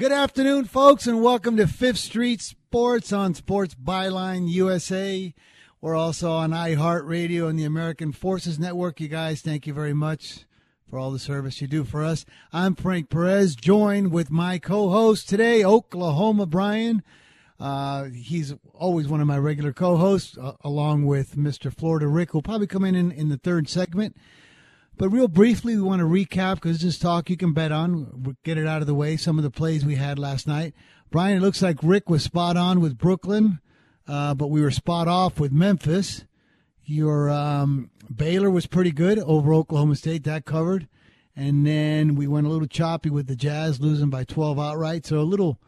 Good afternoon, folks, and welcome to Fifth Street Sports on Sports Byline USA. We're also on iHeartRadio and the American Forces Network. You guys, thank you very much for all the service you do for us. I'm Frank Perez, joined with my co-host today, Oklahoma Brian. Uh, he's always one of my regular co-hosts, uh, along with Mr. Florida Rick, who'll probably come in, in in the third segment. But real briefly, we want to recap because this talk you can bet on. get it out of the way. Some of the plays we had last night. Brian, it looks like Rick was spot on with Brooklyn uh, but we were spot off with Memphis. Your um, Baylor was pretty good over Oklahoma State. That covered. And then we went a little choppy with the Jazz losing by 12 outright. So a little.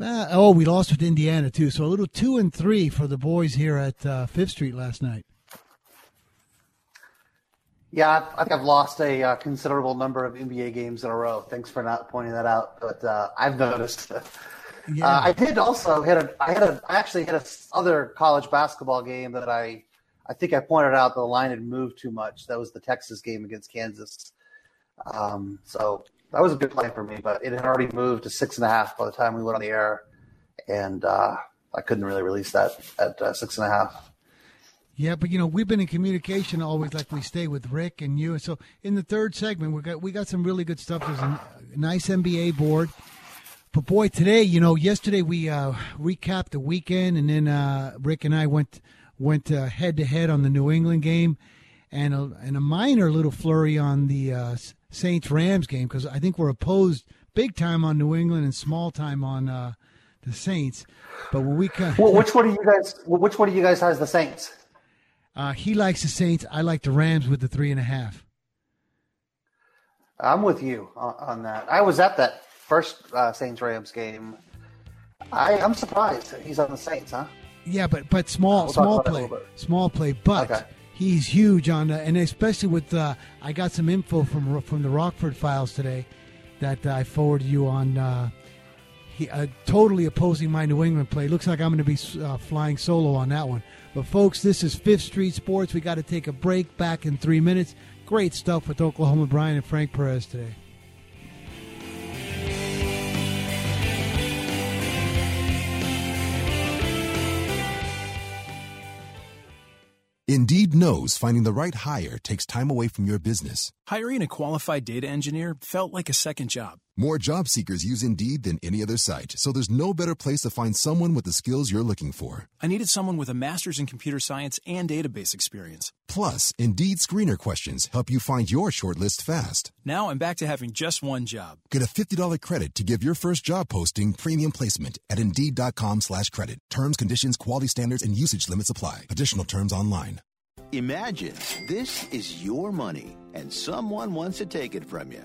Uh, oh, we lost with Indiana too. So a little two and three for the boys here at uh, Fifth Street last night. Yeah, I think I've lost a uh, considerable number of NBA games in a row. Thanks for not pointing that out, but uh, I've noticed. Yeah. Uh, I did also hit a. I had a. I actually hit a other college basketball game that I. I think I pointed out the line had moved too much. That was the Texas game against Kansas. Um, so that was a good line for me, but it had already moved to six and a half by the time we went on the air, and uh, I couldn't really release that at uh, six and a half. Yeah, but you know we've been in communication always, like we stay with Rick and you. So in the third segment, we got we got some really good stuff. There's a nice NBA board. But boy, today, you know, yesterday we uh, recapped the weekend, and then uh, Rick and I went went head to head on the New England game, and a, and a minor little flurry on the uh, Saints Rams game because I think we're opposed big time on New England and small time on uh, the Saints. But when we well, which one of you guys? Which one of you guys has the Saints? Uh, he likes the Saints. I like the Rams with the three and a half. I'm with you on, on that. I was at that first uh, Saints Rams game. I, I'm surprised he's on the Saints, huh? Yeah, but but small we'll small play, small play, but okay. he's huge on the, and especially with uh, I got some info from from the Rockford files today that I forwarded you on. Uh, he uh, totally opposing my New England play. Looks like I'm going to be uh, flying solo on that one. But folks, this is Fifth Street Sports. We got to take a break. Back in three minutes. Great stuff with Oklahoma Brian and Frank Perez today. Indeed knows finding the right hire takes time away from your business. Hiring a qualified data engineer felt like a second job. More job seekers use Indeed than any other site, so there's no better place to find someone with the skills you're looking for. I needed someone with a master's in computer science and database experience. Plus, Indeed screener questions help you find your shortlist fast. Now I'm back to having just one job. Get a $50 credit to give your first job posting premium placement at Indeed.com slash credit. Terms, conditions, quality standards, and usage limits apply. Additional terms online. Imagine this is your money and someone wants to take it from you.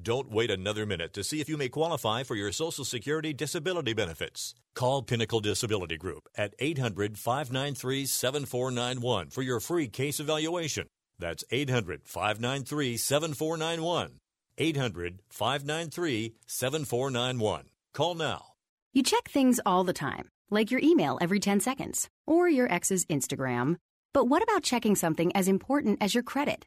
Don't wait another minute to see if you may qualify for your Social Security disability benefits. Call Pinnacle Disability Group at 800 593 7491 for your free case evaluation. That's 800 593 7491. 800 593 7491. Call now. You check things all the time, like your email every 10 seconds or your ex's Instagram. But what about checking something as important as your credit?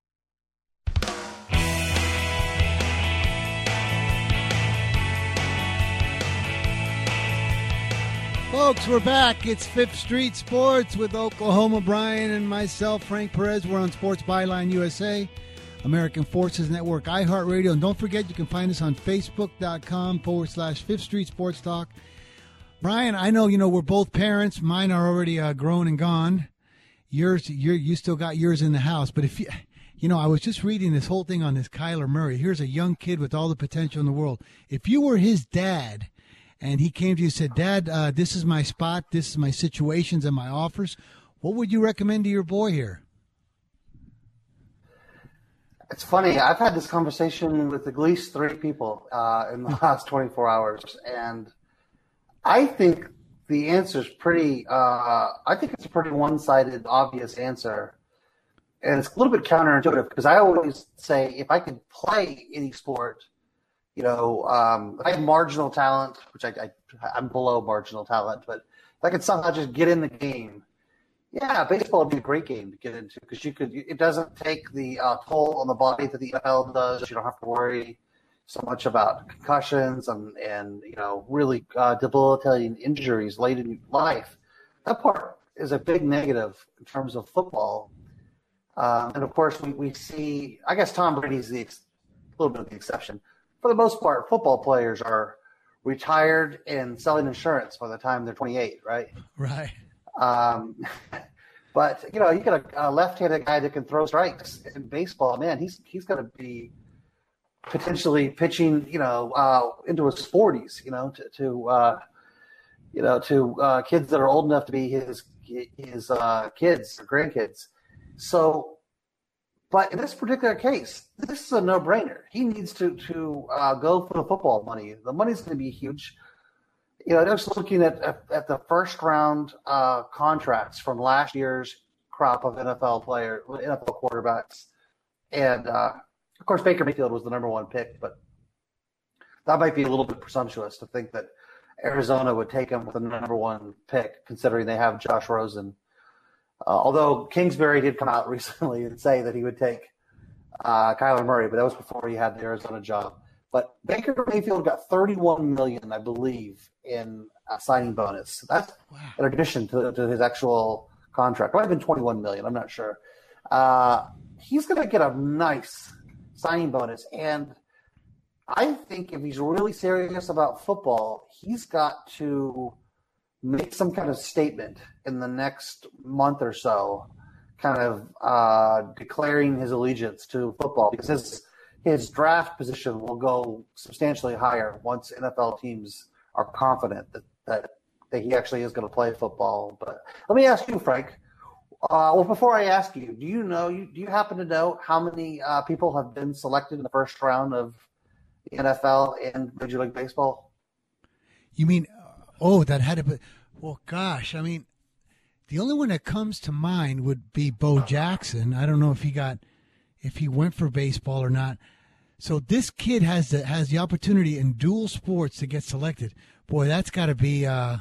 Folks, we're back. It's Fifth Street Sports with Oklahoma Brian and myself, Frank Perez. We're on Sports Byline USA, American Forces Network, iHeartRadio. And don't forget, you can find us on Facebook.com forward slash Fifth Street Sports Talk. Brian, I know, you know, we're both parents. Mine are already uh, grown and gone. Yours, you you still got yours in the house. But if you, you know, I was just reading this whole thing on this Kyler Murray. Here's a young kid with all the potential in the world. If you were his dad, and he came to you and said, Dad, uh, this is my spot, this is my situations and my offers, what would you recommend to your boy here? It's funny. I've had this conversation with at least three people uh, in the last 24 hours, and I think the answer is pretty. Uh, I think it's a pretty one-sided, obvious answer, and it's a little bit counterintuitive because I always say if I could play any sport, you know, um, I have marginal talent, which I, I I'm below marginal talent, but if I could somehow just get in the game, yeah, baseball would be a great game to get into because you could. It doesn't take the uh, toll on the body that the NFL does. You don't have to worry so much about concussions and and you know really uh, debilitating injuries late in life. That part is a big negative in terms of football. Um, and of course, we, we see. I guess Tom Brady's the ex- little bit of the exception for the most part, football players are retired and selling insurance by the time they're 28, right? Right. Um, but you know, you get a, a, left-handed guy that can throw strikes in baseball. Man, he's he's going to be potentially pitching, you know, uh, into his 40s. You know, to, to uh, you know to uh, kids that are old enough to be his his uh, kids or grandkids. So but in this particular case, this is a no-brainer. He needs to to uh, go for the football money. The money's going to be huge. You know, just looking at at the first round uh, contracts from last year's crop of NFL player, NFL quarterbacks, and uh, of course Baker Mayfield was the number one pick, but that might be a little bit presumptuous to think that Arizona would take him with the number one pick, considering they have Josh Rosen uh, although Kingsbury did come out recently and say that he would take uh, Kyler Murray, but that was before he had the Arizona job. But Baker Mayfield got 31 million, I believe, in a signing bonus. That's wow. in addition to, to, his actual contract. It might have been 21 million. I'm not sure. Uh, he's going to get a nice signing bonus, and I think if he's really serious about football, he's got to make some kind of statement in the next month or so, kind of uh, declaring his allegiance to football because his his draft position will go substantially higher once NFL teams are confident that that, that he actually is going to play football. But let me ask you, Frank. Uh, well, before I ask you, do you know? You, do you happen to know how many uh, people have been selected in the first round of the NFL and Major League Baseball? You mean, oh, that had to be. Well, gosh, I mean, the only one that comes to mind would be Bo Jackson. I don't know if he got, if he went for baseball or not. So this kid has the has the opportunity in dual sports to get selected. Boy, that's got to be. uh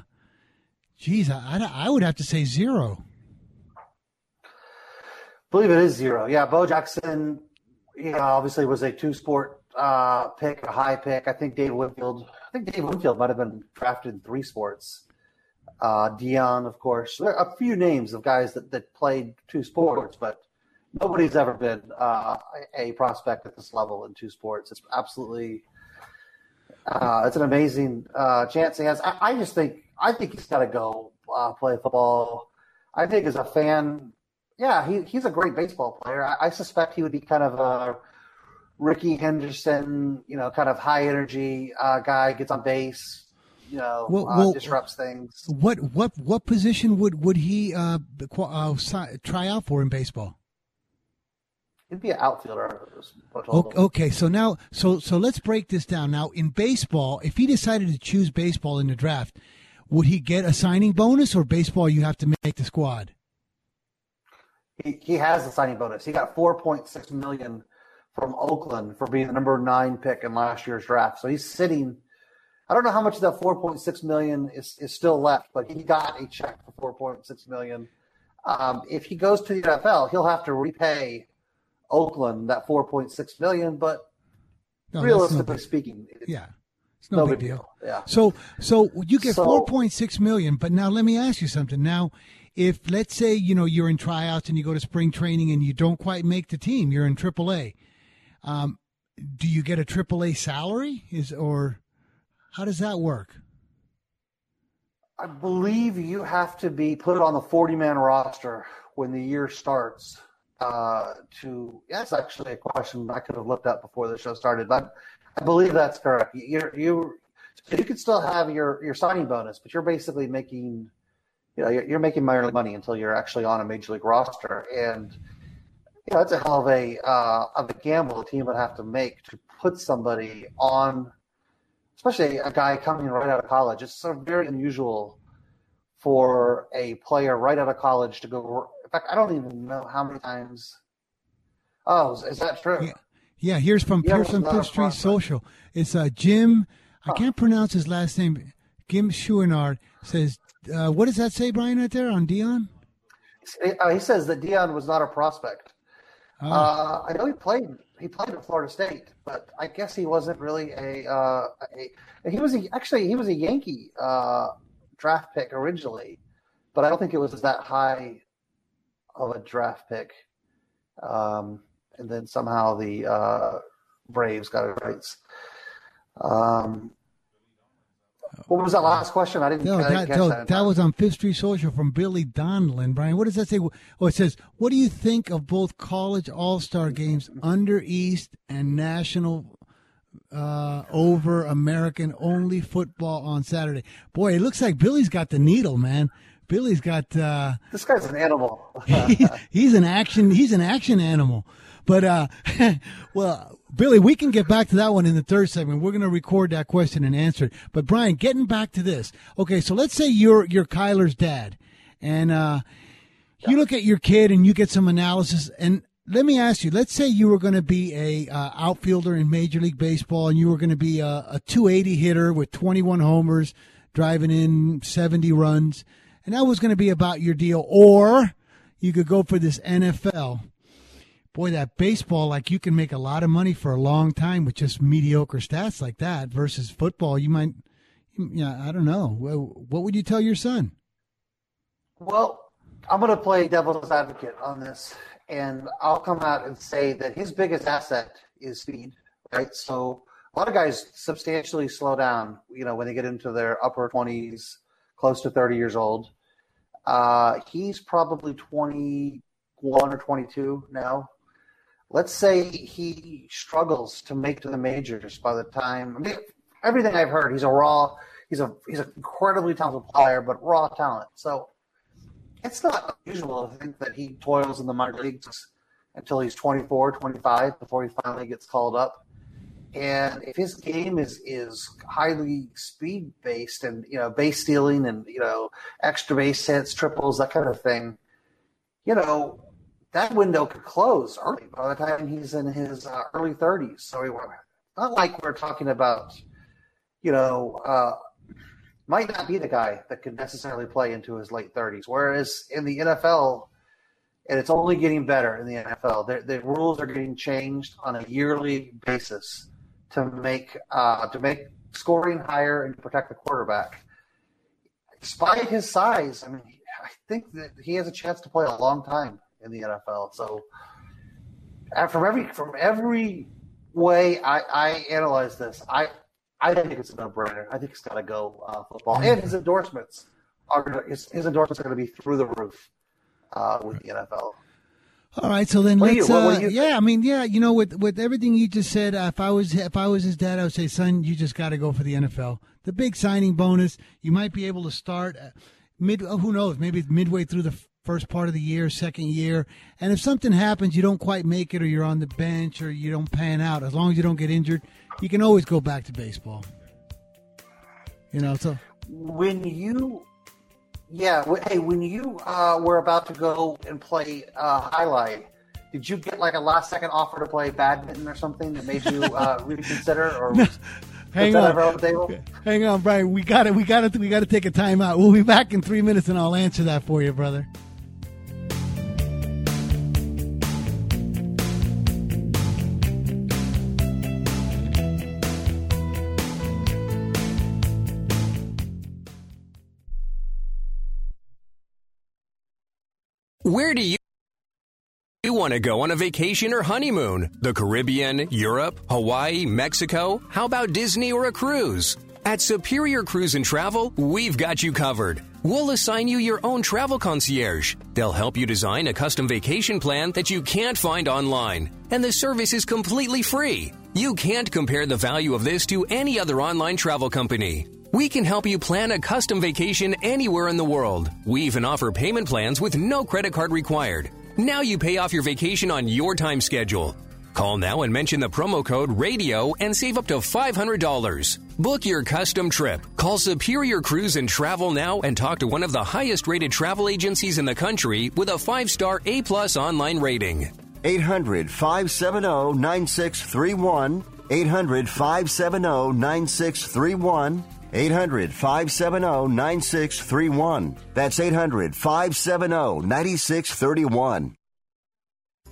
Geez, I, I would have to say zero. I believe it is zero. Yeah, Bo Jackson, yeah, obviously was a two sport uh, pick, a high pick. I think Dave Winfield. I think Dave Winfield might have been drafted in three sports. Uh, Deion, of course. There are a few names of guys that, that played two sports, but nobody's ever been uh, a prospect at this level in two sports. It's absolutely, uh, it's an amazing uh, chance he has. I, I, just think, I think he's got to go uh, play football. I think as a fan, yeah, he, he's a great baseball player. I, I suspect he would be kind of a Rickey Henderson, you know, kind of high energy uh, guy, gets on base, you know, well, uh, well, disrupts things. What what what position would would he uh, uh, try out for in baseball? He'd be an outfielder. Okay, okay, so now so so let's break this down. Now in baseball, if he decided to choose baseball in the draft, would he get a signing bonus or baseball you have to make the squad? He he has a signing bonus. He got four point six million from Oakland for being the number nine pick in last year's draft. So he's sitting I don't know how much of that 4.6 million is, is still left, but he got a check for 4.6 million. Um, if he goes to the NFL, he'll have to repay Oakland that 4.6 million. But no, realistically no speaking, yeah, it's no, no big, big deal. deal. Yeah. So so you get so, 4.6 million, but now let me ask you something. Now, if let's say you know you're in tryouts and you go to spring training and you don't quite make the team, you're in AAA. Um, do you get a AAA salary? Is or how does that work? I believe you have to be put on the 40 man roster when the year starts. Uh, to that's actually a question I could have looked up before the show started, but I believe that's correct. You you you could still have your your signing bonus, but you're basically making you know you're, you're making minor league money until you're actually on a major league roster, and you know that's a hell of a uh, of a gamble a team would have to make to put somebody on especially a guy coming right out of college. It's sort of very unusual for a player right out of college to go. In fact, I don't even know how many times. Oh, is, is that true? Yeah. Yeah, here's from yeah, Pearson Fifth Street Social. It's uh, Jim. Huh. I can't pronounce his last name. Jim Schuinard says, uh, "What does that say, Brian? Right there on Deion?" Uh, he says that Deion was not a prospect. Uh, I know he played he played at Florida State, but I guess he wasn't really a, uh, a he was a, actually he was a Yankee uh, draft pick originally, but I don't think it was that high of a draft pick. Um, and then somehow the uh, Braves got it right. Um, what was that last question? I didn't. No, I didn't that, no, that, that was on Fifth Street Social from Billy Donlin. Brian, what does that say? Oh, it says, "What do you think of both college All Star games under East and national uh, over American only football on Saturday?" Boy, it looks like Billy's got the needle, man. Billy's got. Uh, this guy's an animal. he, he's an action. He's an action animal. But uh, well, Billy, we can get back to that one in the third segment. We're going to record that question and answer it. But Brian, getting back to this. Okay, so let's say you're you're Kyler's dad, and uh, you look at your kid and you get some analysis. And let me ask you: Let's say you were going to be a uh, outfielder in Major League Baseball, and you were going to be a, a 280 hitter with 21 homers, driving in 70 runs, and that was going to be about your deal. Or you could go for this NFL boy, that baseball, like you can make a lot of money for a long time with just mediocre stats like that versus football. You might, yeah, I don't know. What would you tell your son? Well, I'm going to play devil's advocate on this, and I'll come out and say that his biggest asset is speed, right? So a lot of guys substantially slow down. You know, when they get into their upper twenties, close to thirty years old. Uh, he's probably twenty one or twenty two now. Let's say he struggles to make to the majors by the time. I mean, everything I've heard, he's a raw. He's a he's an incredibly talented player, but raw talent. So it's not unusual to think that he toils in the minor leagues until he's 24, 25 before he finally gets called up. And if his game is is highly speed based and you know base stealing and you know extra base hits, triples, that kind of thing, you know that window could close early by the time he's in his uh, early 30s. So we not like we're talking about, you know, uh, might not be the guy that could necessarily play into his late 30s. Whereas in the NFL, and it's only getting better in the NFL, the, the rules are getting changed on a yearly basis to make uh, to make scoring higher and protect the quarterback. Despite his size, I mean, I think that he has a chance to play a long time in the NFL. So, uh, from every from every way I, I analyze this, I I think it's a no-brainer. I think it's got to go uh, football, and his endorsements are his, his endorsements are going to be through the roof uh, with the NFL. All right, so then what let's. You, uh, yeah, I mean, yeah, you know, with with everything you just said, uh, if I was if I was his dad, I would say, son, you just got to go for the NFL. The big signing bonus, you might be able to start uh, mid. Oh, who knows? Maybe midway through the first part of the year, second year, and if something happens, you don't quite make it, or you're on the bench, or you don't pan out. As long as you don't get injured, you can always go back to baseball. You know, so when you, yeah, hey, when you uh, were about to go and play uh, jai alai, did you get like a last second offer to play badminton or something that made you uh, reconsider or? No. Hang on. Hang on, Brian. We got it. We got it. We got to take a timeout. We'll be back in three minutes, and I'll answer that for you, brother. Where do you you want to go on a vacation or honeymoon? The Caribbean, Europe, Hawaii, Mexico? How about Disney or a cruise? At Superior Cruise and Travel, we've got you covered. We'll assign you your own travel concierge. They'll help you design a custom vacation plan that you can't find online. And the service is completely free. You can't compare the value of this to any other online travel company. We can help you plan a custom vacation anywhere in the world. We even offer payment plans with no credit card required. Now you pay off your vacation on your time schedule. Call now and mention the promo code RADIO and save up to $500. Book your custom trip. Call Superior Cruise and Travel now and talk to one of the highest rated travel agencies in the country with a 5-star A+ online rating. 800 570 9631. 800 570 9631. 800 570 9631. That's 800 570 9631.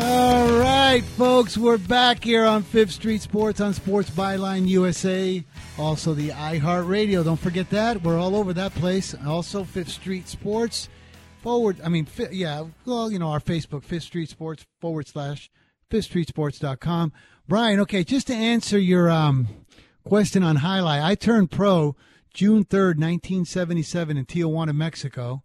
All right, folks, we're back here on Fifth Street Sports on Sports Byline USA. Also, the iHeartRadio. Don't forget that. We're all over that place. Also, Fifth Street Sports forward. I mean, yeah, well, you know, our Facebook, Fifth Street Sports forward slash fifthstreetsports.com. Brian, okay, just to answer your um, question on jai alai, I turned pro June 3rd, 1977 in Tijuana, Mexico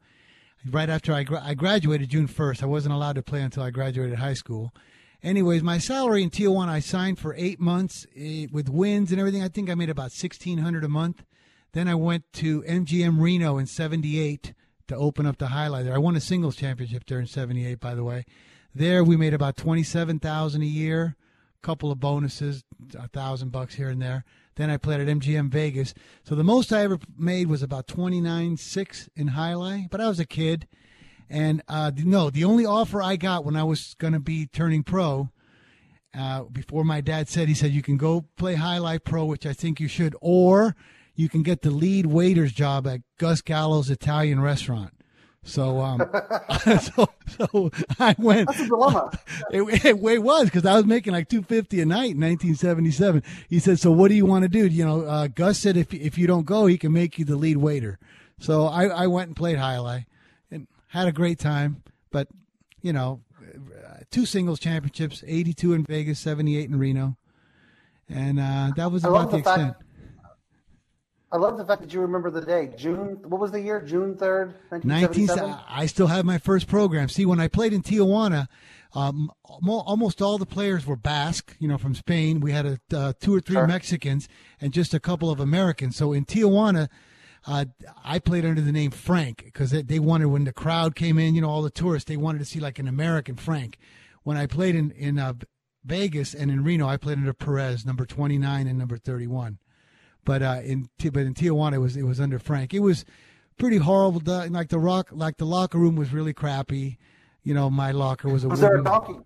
right after I, gra- I graduated June 1st. I wasn't allowed to play until I graduated high school. Anyways, my salary in Tijuana, I signed for eight months eh, with wins and everything. I think I made about 1600 a month. Then I went to MGM Reno in 78 to open up the jai alai there. I won a singles championship there in 78, by the way. There we made about 27,000 a year, a couple of bonuses, a thousand bucks here and there. Then I played at MGM Vegas. So the most I ever made was about 29.6 in jai alai, but I was a kid. And uh, no, the only offer I got when I was going to be turning pro, uh, before my dad said, he said, you can go play jai alai pro, which I think you should, or you can get the lead waiter's job at Gus Gallo's Italian restaurant. So, um, so, so I went. That's a dilemma. It, it, it was because I was making like two fifty a night in 1977. He said, "So what do you want to do?" You know, uh, Gus said, "If if you don't go, he can make you the lead waiter." So I, I went and played jai alai and had a great time. But you know, two singles championships: 82 in Vegas, 78 in Reno, and uh, that was I about the the extent. I love the fact that you remember the day. June. What was the year? June third, 19, 1977. I still have my first program. See, when I played in Tijuana, um, almost all the players were Basque, you know, from Spain. We had a, uh, two or three Sure. Mexicans and just a couple of Americans. So in Tijuana, uh, I played under the name Frank because they, they wanted when the crowd came in, you know, all the tourists, they wanted to see like an American Frank. When I played in in uh, Vegas and in Reno, I played under Perez, number 29 and number 31 but uh, in but in Tijuana it was it was under Frank. It was pretty horrible. Like the rock, like the locker room was really crappy. You know, my locker was a Was there a donkey?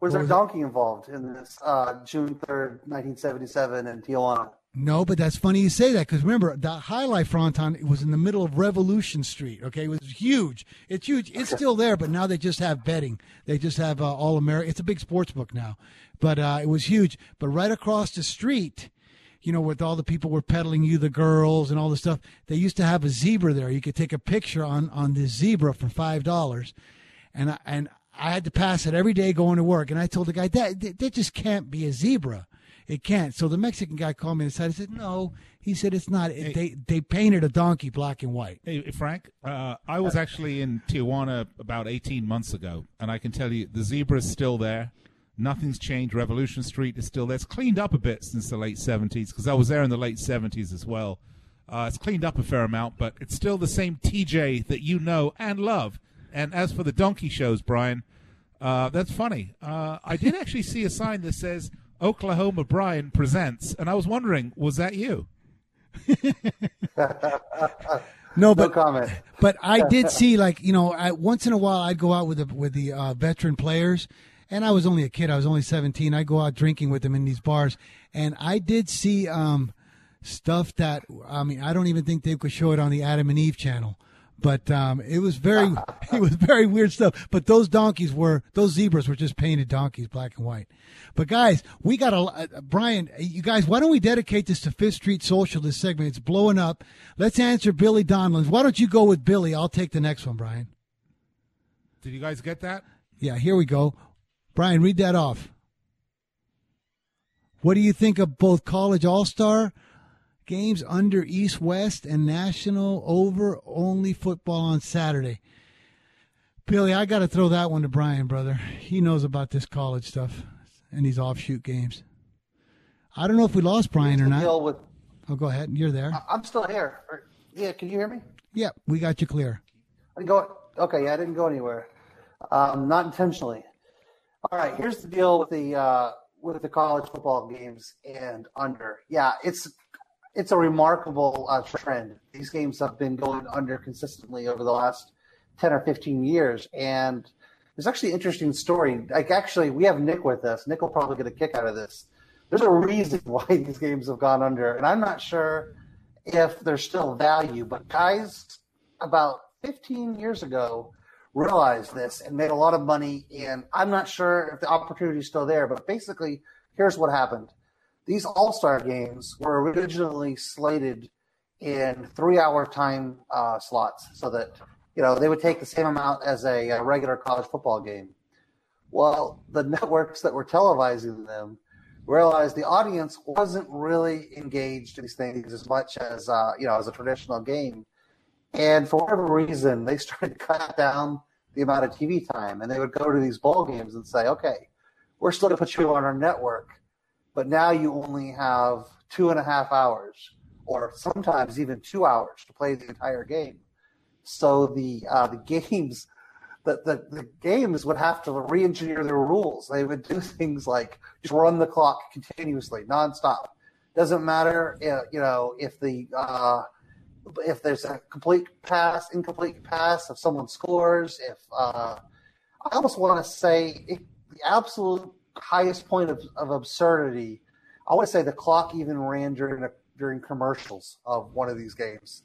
Was there a it? donkey involved in this uh, June third, nineteen seventy-seven, in Tijuana? No, but that's funny you say that because remember the jai alai fronton it was in the middle of Revolution Street. Okay, it was huge. It's huge. It's still there, but now they just have betting. They just have uh, all America. It's a big sports book now, but uh, it was huge. But right across the street, you know, with all the people were peddling you the girls and all the stuff, they used to have a zebra there. You could take a picture on on this zebra for five dollars, and I, and I had to pass it every day going to work. And I told the guy that that, just can't be a zebra. It can't. So the Mexican guy called me aside. He said, "No." He said, "It's not. It, they they painted a donkey black and white." Hey, Frank, uh, I was actually in Tijuana about 18 months ago, and I can tell you the zebra is still there. Nothing's changed. Revolution Street is still there. It's cleaned up a bit since the late 70s because I was there in the late 70s as well. Uh, it's cleaned up a fair amount, but it's still the same TJ that you know and love. And as for the donkey shows, Brian, uh, that's funny. Uh, I did actually see a sign that says Oklahoma Brian presents, and I was wondering, was that you? No, but comment. But I did see like you know, I, once in a while I'd go out with the with the uh, veteran players, and I was only a kid. I was only seventeen. I go out drinking with them in these bars, and I did see um, stuff that I mean I don't even think they could show it on the Adam and Eve channel. But um, it was very, it was very weird stuff. But those donkeys were, those zebras were just painted donkeys, black and white. But guys, we got a, uh, Brian, you guys, why don't we dedicate this to Fifth Street Social? This segment, it's blowing up. Let's answer Billy Donlands. Why don't you go with Billy? I'll take the next one, Brian. Did you guys get that? Yeah, here we go. Brian, read that off. What do you think of both college all star games under East West and national over only football on Saturday? Billy, I got to throw that one to Brian, brother. He knows about this college stuff and these offshoot games. I don't know if we lost Brian or not. With. Oh, go ahead. You're there. I'm still here. Yeah, can you hear me? Yeah, we got you clear. I go. Okay, yeah, I didn't go anywhere. Um, not intentionally. All right, here's the deal with the uh, with the college football games and under. Yeah, it's it's a remarkable uh, trend. These games have been going under consistently over the last ten or fifteen years, and there's actually an interesting story. Like, actually, we have Nick with us. Nick will probably get a kick out of this. There's a reason why these games have gone under, and I'm not sure if there's still value. But guys, about 15 years ago, realized this and made a lot of money. And I'm not sure if the opportunity is still there, but basically, here's what happened. These All Star games were originally slated in three hour time uh, slots so that you know they would take the same amount as a, a regular college football game. Well, the networks that were televising them realized the audience wasn't really engaged in these things as much as uh, you know as a traditional game, and for whatever reason, they started to cut down the amount of TV time, and they would go to these ball games and say, "Okay, we're still going to put you on our network, but now you only have two and a half hours, or sometimes even two hours to play the entire game." So the uh, the games the, the, the games would have to re-engineer their rules. They would do things like just run the clock continuously, nonstop. Doesn't matter, uh, you know, if the uh, if there's a complete pass, incomplete pass, if someone scores, if uh, I almost want to say it, the absolute highest point of, of absurdity. I want to say the clock even ran during a, during commercials of one of these games,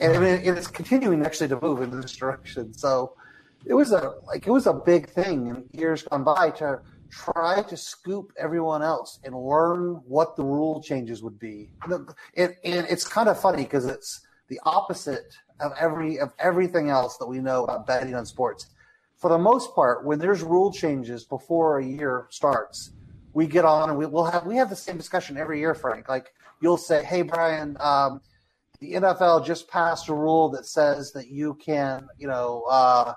and it's continuing actually to move in this direction. So it was a like it was a big thing in years gone by to try to scoop everyone else and learn what the rule changes would be. And, and it's kind of funny because it's the opposite of every of everything else that we know about betting on sports. For the most part, when there's rule changes before a year starts, we get on and we will have we have the same discussion every year, Frank. Like you'll say, "Hey, Brian." Um, the NFL just passed a rule that says that you can, you know, uh,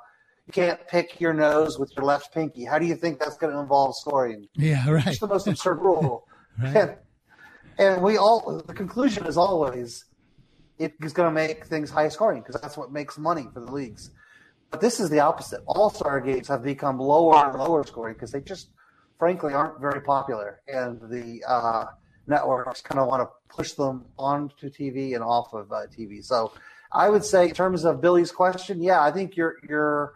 you can't pick your nose with your left pinky. How do you think that's going to involve scoring? Yeah, right. It's the most absurd rule. right. and, and we all, the conclusion is always it is going to make things high scoring because that's what makes money for the leagues. But this is the opposite. All star games have become lower and lower scoring because they just, frankly, aren't very popular. And the uh, networks kind of want to push them onto TV and off of uh, TV. So I would say, in terms of Billy's question, yeah, I think you're you're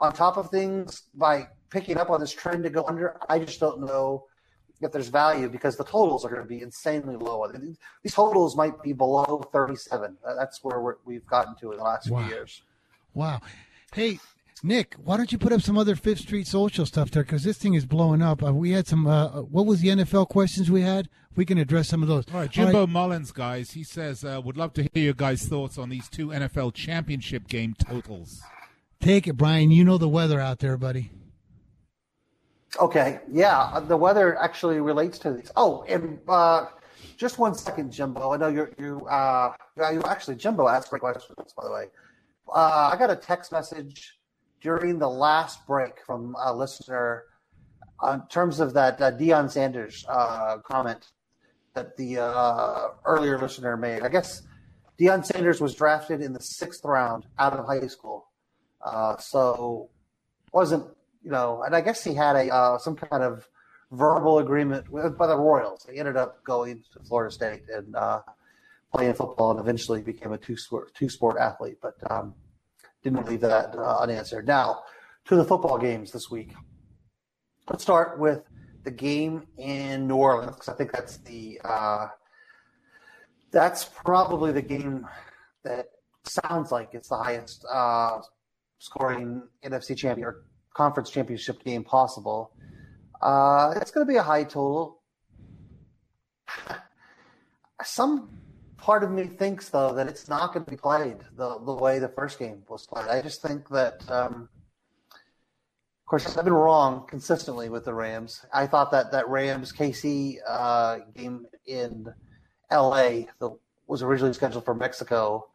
on top of things by picking up on this trend to go under. I just don't know if there's value because the totals are going to be insanely low. These totals might be below 37. That's where we have gotten to in the last wow. few years. Wow. Hey, Nick, why don't you put up some other Fifth Street social stuff there? Because this thing is blowing up. Uh, we had some. Uh, what was the NFL questions we had? We can address some of those. All right, Jimbo All right. Mullins, guys. He says uh, would love to hear your guys' thoughts on these two NFL championship game totals. Take it, Brian. You know the weather out there, buddy. Okay. Yeah, uh, the weather actually relates to these. Oh, and uh, just one second, Jimbo. I know you're you. Uh, you actually, Jimbo asked great questions, by the way. Uh, I got a text message during the last break from a listener in terms of that uh, Deion Sanders uh, comment that the uh, earlier listener made. I guess Deion Sanders was drafted in the sixth round out of high school. Uh, so wasn't you know, and I guess he had a uh, some kind of verbal agreement with by the Royals. He ended up going to Florida State and uh, playing football, and eventually became a two sport two sport athlete. But um, didn't leave that uh, unanswered. Now to the football games this week. Let's start with the game in New Orleans because I think that's the uh, that's probably the game that sounds like it's the highest uh, scoring NFC champion conference championship game possible. Uh, it's going to be a high total. Some part of me thinks, though, that it's not going to be played the, the way the first game was played. I just think that, um, of course, I've been wrong consistently with the Rams. I thought that that Rams KC uh, game in LA was originally scheduled for Mexico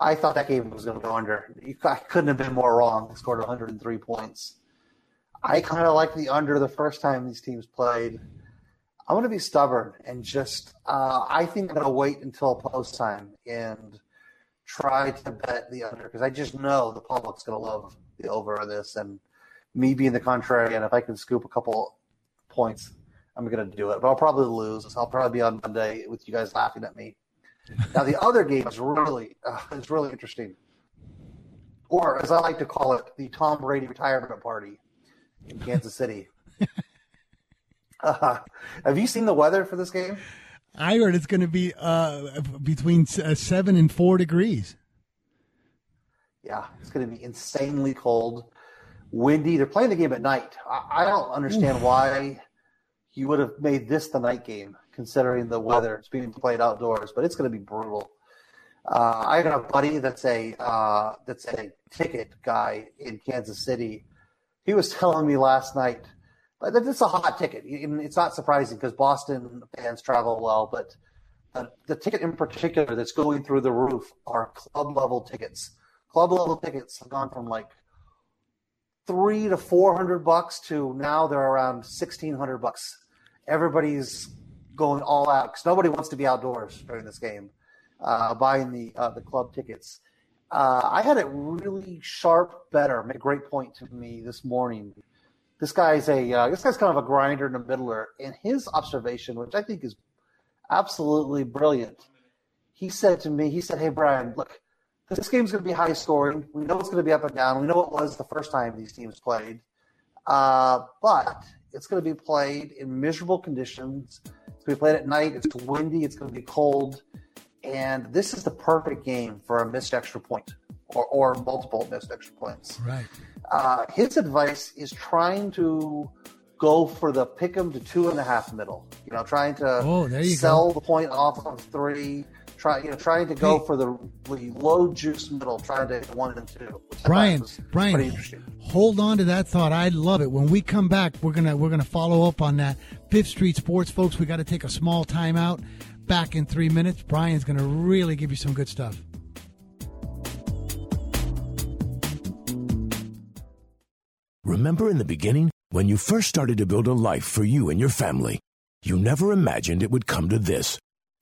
I thought that game was going to go under. I couldn't have been more wrong. They scored 103 points. I kind of like the under the first time these teams played. I'm going to be stubborn and just, uh, I think I'm going to wait until post time and try to bet the under because I just know the public's going to love the over of this, and me being the contrary, and if I can scoop a couple points, I'm going to do it. But I'll probably lose. I'll probably be on Monday with you guys laughing at me. Now the other game is really uh, is really interesting, or as I like to call it, the Tom Brady retirement party in Kansas City. uh, have you seen the weather for this game? I heard it's going to be uh, between uh, seven and four degrees. Yeah, it's going to be insanely cold, windy. They're playing the game at night. I, I don't understand why you would have made this the night game, considering the weather. It's being played outdoors, but it's going to be brutal. Uh, I got a buddy that's a uh, that's a ticket guy in Kansas City. He was telling me last night that it's a hot ticket. It's not surprising because Boston fans travel well, but the, the ticket in particular that's going through the roof are club level tickets. Club level tickets have gone from like three to four hundred bucks to now they're around sixteen hundred bucks. Everybody's going all out because nobody wants to be outdoors during this game, uh, buying the uh, the club tickets. Uh, I had it really sharp bettor made a great point to me this morning this guy's a uh, this guy's kind of a grinder and a middler. And his observation, which I think is absolutely brilliant, he said to me, he said, "Hey Brian, look, this game's going to be high scoring. We know it's going to be up and down. We know it was the first time these teams played, uh, but it's going to be played in miserable conditions. To be played at night. It's windy. It's going to be cold." And this is the perfect game for a missed extra point or, or multiple missed extra points. Right. Uh, his advice is trying to go for the pick 'em to two and a half middle. You know, trying to oh, sell go. the point off of three. Try, you know, trying to go hey. for the, the low juice middle, trying to one and two. Brian, Brian, hold on to that thought. I love it. When we come back, we're gonna we're gonna follow up on that. Fifth Street Sports, folks. We got to take a small timeout. Back in three minutes. Brian's gonna really give you some good stuff. Remember in the beginning, when you first started to build a life for you and your family, you never imagined it would come to this.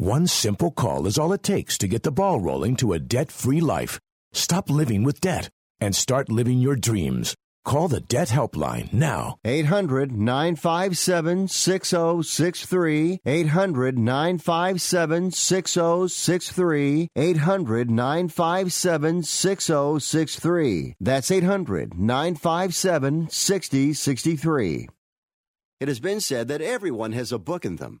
One simple call is all it takes to get the ball rolling to a debt free life. Stop living with debt and start living your dreams. Call the Debt Helpline now. 800 957 6063. 800 957 6063. 800 957 6063. That's 800 957 6063. It has been said that everyone has a book in them.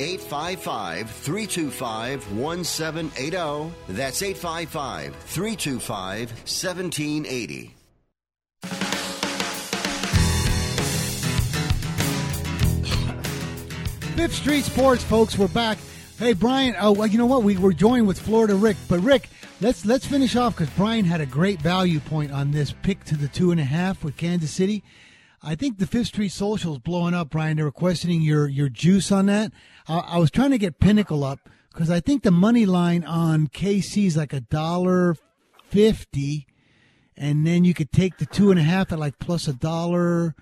855 325 1780. That's 855 325 1780. Fifth Street Sports, folks, we're back. Hey, Brian. Oh, well, you know what? We were joined with Florida Rick, but Rick, let's let's finish off because Brian had a great value point on this pick to the two and a half with Kansas City. I think the Fifth Street Social is blowing up, Brian. They were questioning your your juice on that. I, I was trying to get Pinnacle up because I think the money line on KC is like a dollar fifty, and then you could take the two and a half at like plus a dollar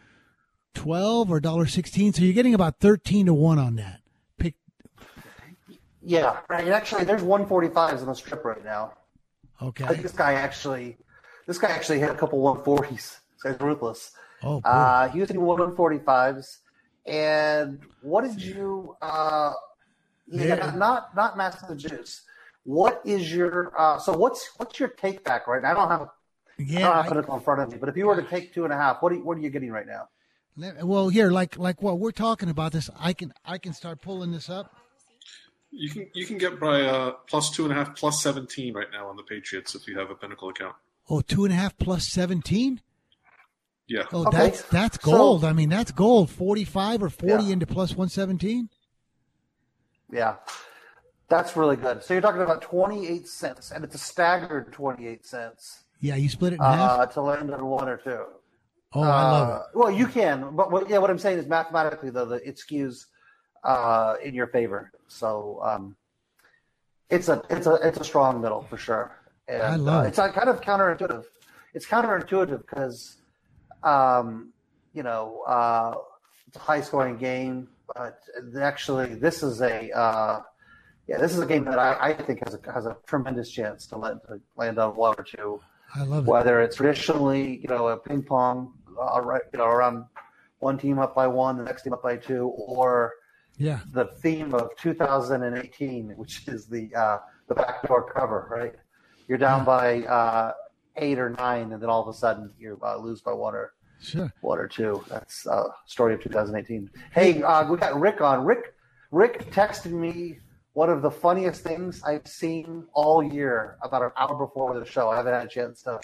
twelve or dollar sixteen. So you're getting about thirteen to one on that. Pick. Yeah, right. Actually, there's 145s on the strip right now. Okay. This guy actually, this guy actually hit a couple 140s. This guy's ruthless. Oh, boy. Uh, he was hitting 145s. And what did you? Uh, yeah, Yeah. not not massive juice. What is your? Uh, so what's what's your take back right now? I don't have. A, I Yeah, don't have I- in front of me, but if you were to take two and a half, what are you, what are you getting right now? Well, here, like like what we're talking about this, I can I can start pulling this up. You can you can get by uh, plus two and a half, plus seventeen right now on the Patriots if you have a Pinnacle account. Oh, two and a half plus seventeen. Yeah. Oh, that's that's gold. I mean, that's gold. Forty-five or forty into plus one seventeen. Yeah, that's really good. So you're talking about 28 cents, and it's a staggered 28 cents Yeah, you split it in half. uh, to land on one or two. Oh, I love it. Well, you can, but what, yeah, what I'm saying is mathematically, though, the, it skews uh, in your favor. So um, it's a it's a it's a strong middle for sure. And, I love uh, it. It's uh, kind of counterintuitive. It's counterintuitive because um, you know uh, it's a high scoring game, but actually this is a uh, yeah this is a game that I, I think has a has a tremendous chance to land to land on one or two I love it. whether it's traditionally, you know, a ping pong, uh, right, you know, around one team up by one, the next team up by two, or Yeah. the theme of 2018, which is the uh, the backdoor cover, right? You're down by uh, eight or nine, and then all of a sudden you uh, lose by one or Sure. one or two. That's uh, story of 2018. Hey, uh, we got Rick on. Rick, Rick texted me one of the funniest things I've seen all year about an hour before the show. I haven't had a chance to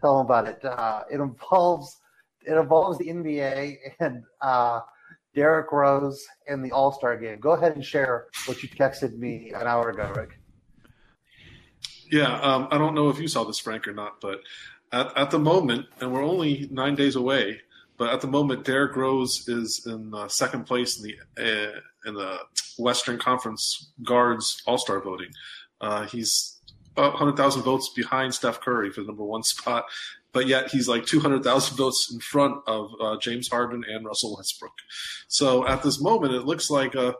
tell him about it. Uh, it involves it involves the NBA and uh, Derrick Rose and the All Star game. Go ahead and share what you texted me an hour ago, Rick. Yeah, um, I don't know if you saw this, Frank, or not, but at, at the moment, and we're only nine days away, but at the moment, Derrick Rose is in uh, second place in the uh, in the Western Conference guards All Star voting. Uh, he's about 100,000 votes behind Steph Curry for the number one spot, but yet he's like 200,000 votes in front of uh, James Harden and Russell Westbrook. So at this moment, it looks like uh,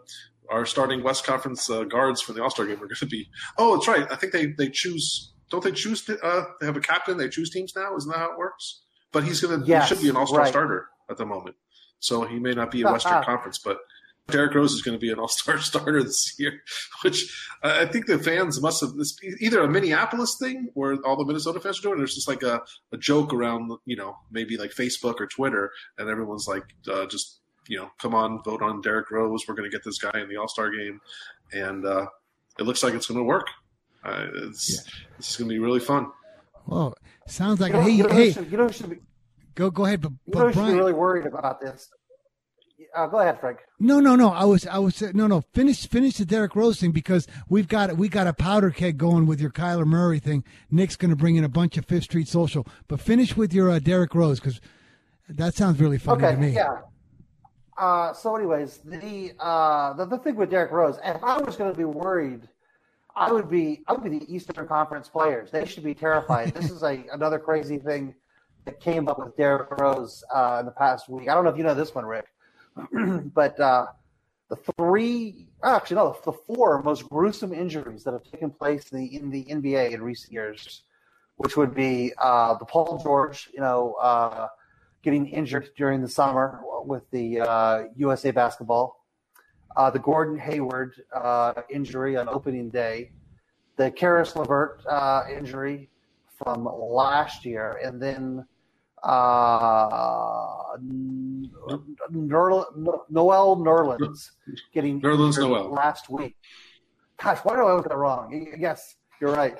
our starting West Conference uh, guards for the All Star game are going to be. Oh, that's right. I think they they choose. Don't they choose? Uh, they have a captain. They choose teams now. Isn't that how it works? But he's going to. Yes, he should be an All Star right. starter at the moment. So he may not be in Western Conference, but Derrick Rose is going to be an All Star starter this year. Which uh, I think the fans must have. This either a Minneapolis thing where all the Minnesota fans are doing, or it's just like a, a joke around, you know, maybe like Facebook or Twitter, and everyone's like uh, just you know, come on, vote on Derrick Rose. We're going to get this guy in the All Star game, and uh, it looks like it's going to work. Uh, it's this is going to be really fun. Well, sounds like You know, hey you know hey. should- you know should be- Go go ahead, but, You but know, you should be Brian. really worried about this. Uh, go ahead, Frank. No, no, no. I was, I was, no, no. Finish, finish the Derrick Rose thing because we've got, we got a powder keg going with your Kyler Murray thing. Nick's going to bring in a bunch of Fifth Street Social, but finish with your uh, Derrick Rose because that sounds really funny okay, to me. yeah. Uh, so, anyways, the, uh, the the thing with Derrick Rose, if I was going to be worried, I would be I would be the Eastern Conference players. They should be terrified. this is a another crazy thing that came up with Derrick Rose uh, in the past week. I don't know if you know this one, Rick, but uh, the three, actually no, the four most gruesome injuries that have taken place in the in the NBA in recent years which would be uh, the Paul George, you know, uh, getting injured during the summer with the USA uh, basketball, uh, the Gordon Hayward uh, injury on opening day, the Caris LeVert injury from last year, and then uh, Noel Nerlens getting Nerlens Noel last week. Gosh, why do I look that wrong? Yes, you're right.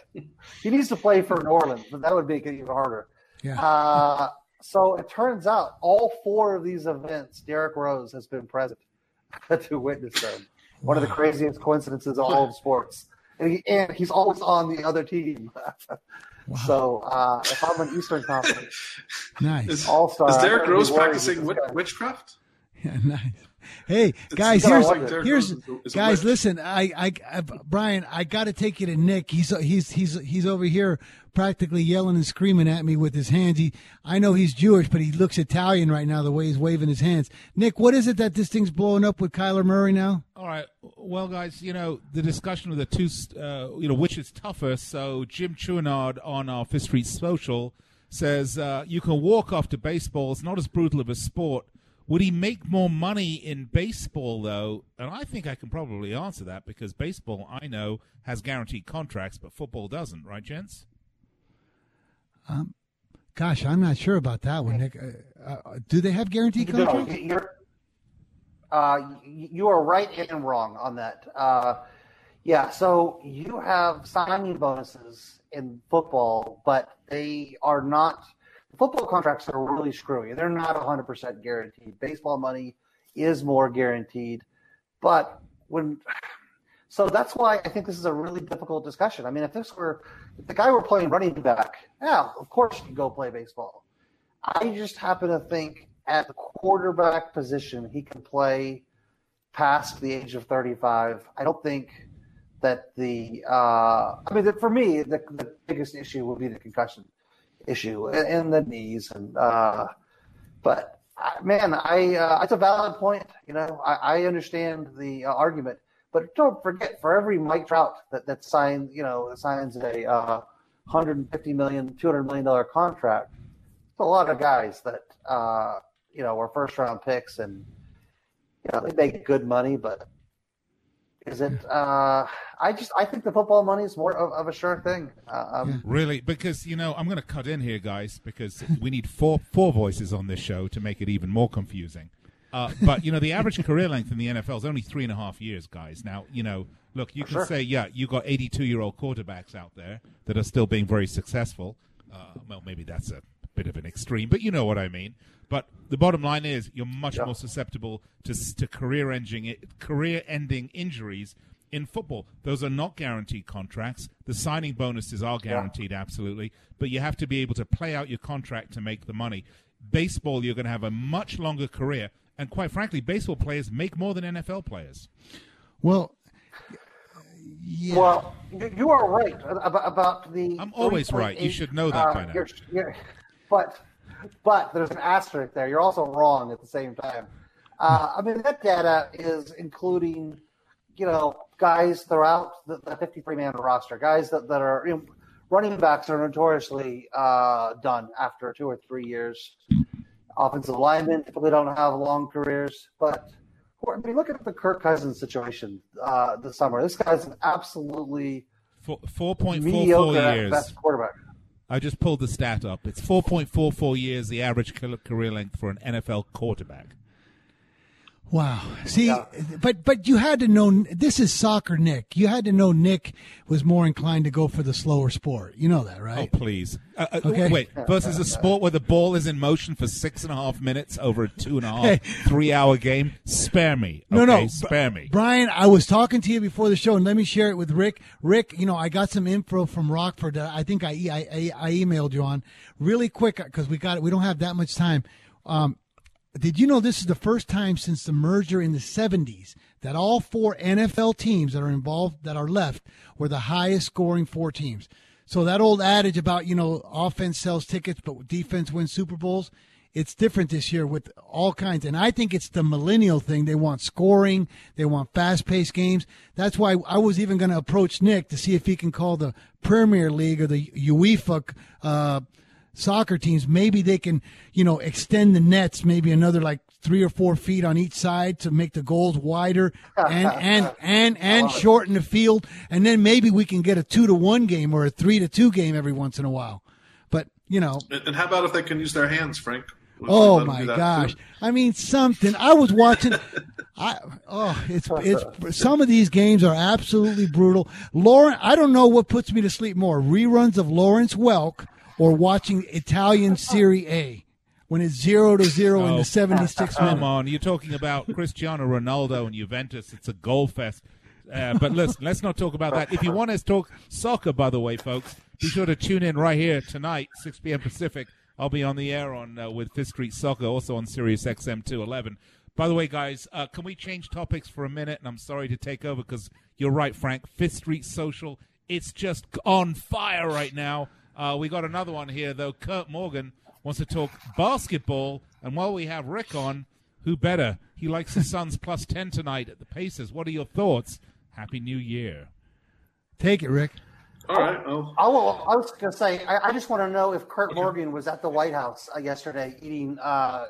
He needs to play for New Orleans, but that would make it even harder. Yeah. Uh, so it turns out all four of these events, Derrick Rose has been present to witness them. One of the craziest coincidences of all of sports. And, he, and he's always on the other team. Wow. So uh, if I'm an Eastern Conference, nice All Star. Is Derrick Rose practicing witchcraft? Yeah, nice. Hey guys, here's here's guys. Listen, I, I, I Brian, I got to take you to Nick. He's he's he's he's over here practically yelling and screaming at me with his hands. He, I know he's Jewish, but he looks Italian right now the way he's waving his hands. Nick, what is it that this thing's blowing up with Kyler Murray now? All right, well, guys, you know the discussion of the two, uh, you know, which is tougher. So Jim Chouinard on our Fifth Street Social says uh, you can walk off to baseball. It's not as brutal of a sport would he make more money in baseball, though? And I think I can probably answer that because baseball, I know, has guaranteed contracts, but football doesn't, right, gents? Um, gosh, I'm not sure about that one, Nick. Uh, uh, do they have guaranteed contracts? No, you're, uh, you are right and wrong on that. Uh, yeah, so you have signing bonuses in football, but they are not – football contracts are really screwy. They're not 100% guaranteed. Baseball money is more guaranteed. But when so that's why I think this is a really difficult discussion. I mean, if this were if the guy were playing running back, yeah, of course you go play baseball. I just happen to think at the quarterback position he can play past the age of 35. I don't think that the uh, I mean, for me, the, the biggest issue will be the concussion issue in the knees. And uh, but man, I uh, it's a valid point. You know, I, I understand the uh, argument, but don't forget for every Mike Trout that that signs, you know, signs a uh, 150 million, 200 million dollar contract. It's a lot of guys that uh, you know were first round picks and you know they make good money, but is it? Uh, I just I think the football money is more of, of a sure thing. Uh, um, really, because you know I'm going to cut in here, guys, because we need four four voices on this show to make it even more confusing. Uh, but you know the average career length in the NFL is only three and a half years, guys. Now you know, look, you can sure. say, yeah, you got 82 year old quarterbacks out there that are still being very successful. Uh, well, maybe that's a bit of an extreme, but you know what I mean. But the bottom line is you're much yeah. more susceptible to, to career ending career ending injuries in football. Those are not guaranteed contracts. The signing bonuses are guaranteed, yeah. absolutely, but you have to be able to play out your contract to make the money. Baseball, you're going to have a much longer career, and quite frankly, baseball players make more than NFL players. Well, yeah. Well, you are right about, about the. I'm always right. You should know that uh, by now. You're, you're, but but there's an asterisk there. You're also wrong at the same time. Uh, I mean, that data is including, you know, guys throughout the, the 53 man roster, guys that, that are, you know, running backs are notoriously uh, done after two or three years. Offensive linemen typically don't have long careers, but I mean, look at the Kirk Cousins situation uh, this summer. This guy's an absolutely four point four four years best quarterback. I just pulled the stat up. It's 4.44 years, the average career length for an NFL quarterback. Wow. See, yeah. but but you had to know this is soccer, Nick. You had to know Nick was more inclined to go for the slower sport. You know that, right? Oh, please. Uh, uh, okay. Wait, versus a sport where the ball is in motion for six and a half minutes over a two and a half, hey. three hour game. Spare me. Okay? No, no. Spare me. Brian, I was talking to you before the show, and let me share it with Rick. Rick, you know, I got some info from Rockford that I think I, I, I emailed you on really quick because we got it. we don't have that much time. Um, did you know this is the first time since the merger in the 70s that all four NFL teams that are involved that are left were the highest scoring four teams? So that old adage about, you know, offense sells tickets but defense wins Super Bowls, it's different this year with all kinds. And I think it's the millennial thing. They want scoring. They want fast paced games. That's why I was even going to approach Nick to see if he can call the Premier League or the UEFA, uh, soccer teams. Maybe they can, you know, extend the nets maybe another like three or four feet on each side to make the goals wider and and and and shorten the field. And then maybe we can get a two to one game or a three to two game every once in a while. But you know, and how about if they can use their hands, Frank? oh my gosh! Too? I mean, something. I was watching. I oh, it's it's some of these games are absolutely brutal. Lauren, I don't know what puts me to sleep more: reruns of Lawrence Welk or watching Italian Serie A when it's zero to zero oh, in the 76th come minute. on, you're talking about Cristiano Ronaldo and Juventus. It's a goal fest. Uh, but listen, let's not talk about that. If you want us to talk soccer, by the way, folks, be sure to tune in right here tonight, 6 p.m. Pacific. I'll be on the air on uh, with Fifth Street Soccer, also on Sirius XM 211. By the way, guys, uh, can we change topics for a minute? And I'm sorry to take over because you're right, Frank. Fifth Street Social, it's just on fire right now. Uh, we got another one here, though. Kurt Morgan wants to talk basketball. And while we have Rick on, who better? He likes the Suns plus 10 tonight at the Pacers. What are your thoughts? Happy New Year. Take it, Rick. All right. Well. I, I was going to say, I, I, just want to know if Kurt Morgan was at the White House uh, yesterday eating uh,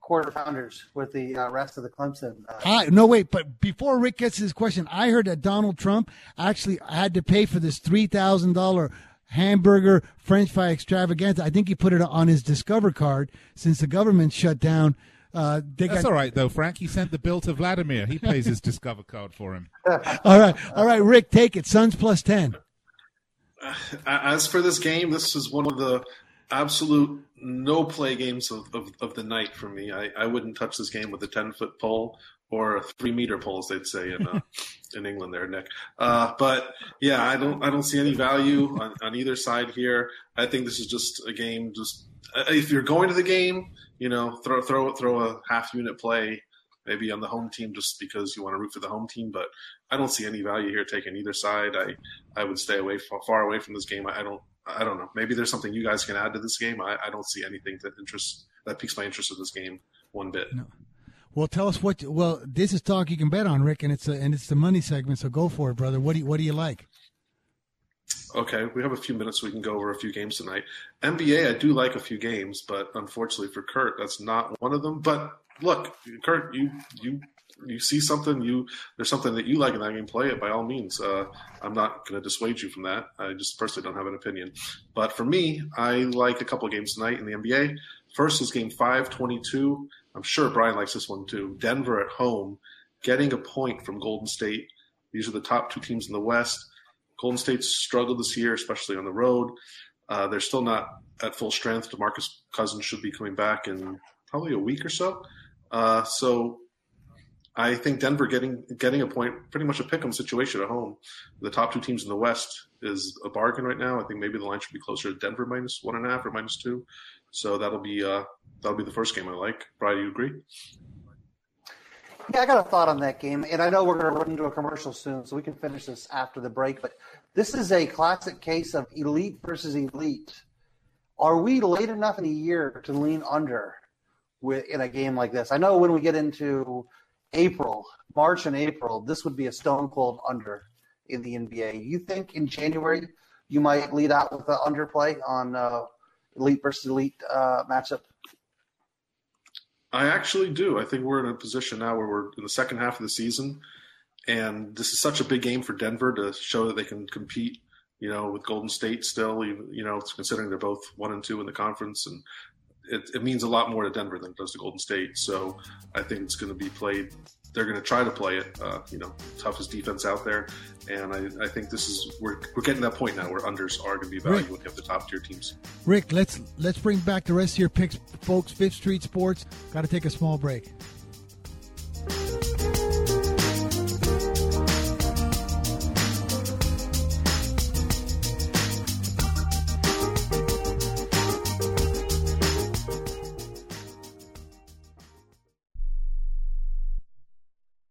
quarter pounders with the uh, rest of the Clemson. Uh, no, wait, but before Rick gets his question, I heard that Donald Trump actually had to pay for this three thousand dollar hamburger French fry extravaganza. I think he put it on his Discover card since the government shut down. Uh, That's got... all right though, Frank. He sent the bill to Vladimir. He pays his Discover card for him. all right, all right, Rick, take it. Suns plus ten. As for this game, this is one of the absolute no play games of, of, of the night for me. I, I wouldn't touch this game with a ten foot pole or a three meter pole, as they'd say in uh, in England there, Nick. Uh, but yeah, I don't I don't see any value on, on either side here. I think this is just a game. Just uh, if you're going to the game, you know, throw throw throw a half unit play maybe on the home team just because you want to root for the home team. But I don't see any value here taking either side. I I would stay away far, far away from this game. I don't I don't know. Maybe there's something you guys can add to this game. I, I don't see anything that interests that piques my interest in this game one bit. No. Well, tell us what. Well, this is talk you can bet on, Rick, and it's a, and it's the money segment. So go for it, brother. What do you, what do you like? Okay, we have a few minutes. So we can go over a few games tonight. NBA, I do like a few games, but unfortunately for Kurt, that's not one of them. But look, Kurt, you you you see something, you there's something that you like in that game, play it by all means. Uh, I'm not going to dissuade you from that. I just personally don't have an opinion. But for me, I like a couple of games tonight in the NBA. First is Game Five, 22. I'm sure Brian likes this one too. Denver at home, getting a point from Golden State. These are the top two teams in the West. Golden State's struggled this year, especially on the road. Uh, they're still not at full strength. DeMarcus Cousins should be coming back in probably a week or so. Uh, so I think Denver getting getting a point, pretty much a pick'em situation at home. The top two teams in the West is a bargain right now. I think maybe the line should be closer to Denver minus one and a half or minus two. So that'll be uh, that'll be the first game I like. Brian, do you agree? Yeah, I got a thought on that game, and I know we're going to run into a commercial soon, so we can finish this after the break. But this is a classic case of elite versus elite. Are we late enough in the year to lean under with in a game like this? I know when we get into April, March and April, this would be a stone cold under in the NBA. You think in January you might lead out with an underplay on uh, elite versus elite uh, matchup? I actually do. I think we're in a position now where we're in the second half of the season, and this is such a big game for Denver to show that they can compete. You know, with Golden State still, you know, considering they're both one and two in the conference, and it, it means a lot more to Denver than it does to Golden State. So I think it's going to be played they're going to try to play it. Uh, you know, toughest defense out there, and I, I, think this is we're we're getting that point now where unders are going to be valued you have the top tier teams. Rick, let's let's bring back the rest of your picks, folks. Fifth Street Sports. Got to take a small break.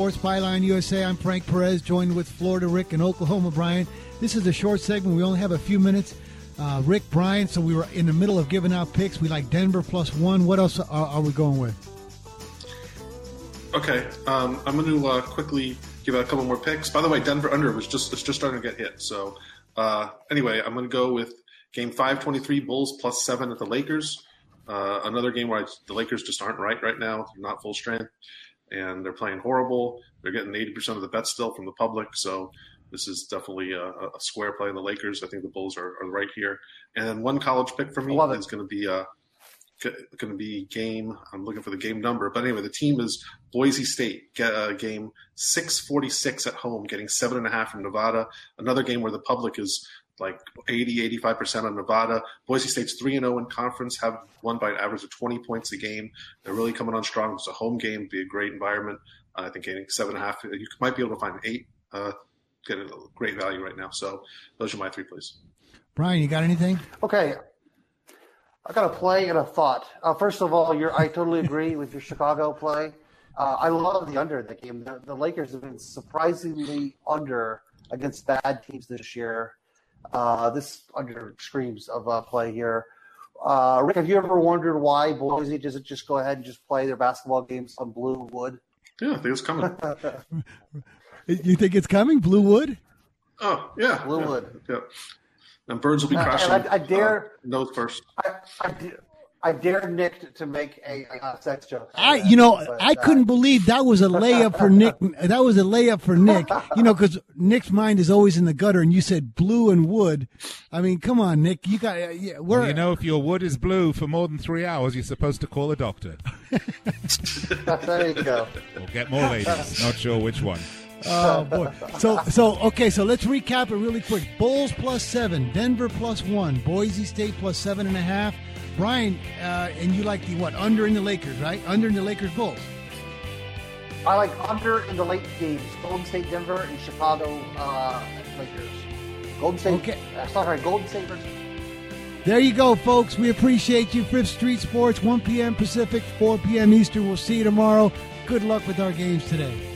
Sports Byline USA. I'm Frank Perez, joined with Florida Rick and Oklahoma Brian. This is a short segment. We only have a few minutes. Uh, Rick, Brian, so we were in the middle of giving out picks. We like Denver plus one. What else are, are we going with? Okay, um, I'm going to uh, quickly give out a couple more picks. By the way, Denver under was just it's just starting to get hit. So uh, anyway, I'm going to go with Game five twenty three Bulls plus seven at the Lakers. Uh, another game where I, the Lakers just aren't right right now. Not full strength, and they're playing horrible. They're getting 80% of the bets still from the public. So this is definitely a, a square play in the Lakers. I think the Bulls are, are right here. And then one college pick for me is going to be uh, going to be game. I'm looking for the game number, but anyway, the team is Boise State. Get uh, game 646 at home, getting seven and a half from Nevada. Another game where the public is like 80, 85% on Nevada. Boise State's 3 0 in conference, have won by an average of 20 points a game. They're really coming on strong. It's a home game, be a great environment. Uh, I think getting seven and a half, you might be able to find eight, uh, get a great value right now. So those are my three plays. Brian, you got anything? Okay. I got a play and a thought. Uh, first of all, I totally agree with your Chicago play. Uh, I love the under in the game. The, the Lakers have been surprisingly under against bad teams this year. Uh, this under screams of a play here. Uh, Rick, have you ever wondered why Boise doesn't just go ahead and just play their basketball games on blue wood? Yeah, I think it's coming. you think it's coming, blue wood? Oh yeah, blue yeah, wood. Yeah. And birds will be Uh, crashing. and I- I dare- uh, nose first. I, I, I dared Nick to make a, a sex joke. I, you know, but, I uh, couldn't believe that was a layup for Nick. That was a layup for Nick. You know, because Nick's mind is always in the gutter, and you said blue and wood. I mean, come on, Nick. You got. Uh, yeah. Well, you know, if your wood is blue for more than three hours, you're supposed to call a doctor. there you go. Or get more ladies. Not sure which one. Oh boy. So so okay. So let's recap it really quick. Bulls plus seven, Denver plus one, Boise State plus seven and a half. Brian, uh, and you like the what? Under in the Lakers, right? Under in the Lakers Bulls. I like under in the late games. Golden State, Denver, and Chicago uh, Lakers. Golden State. Okay. Uh, sorry, Golden State versus. There you go, folks. We appreciate you. Fifth Street Sports, 1 p.m. Pacific, 4 p.m. Eastern. We'll see you tomorrow. Good luck with our games today.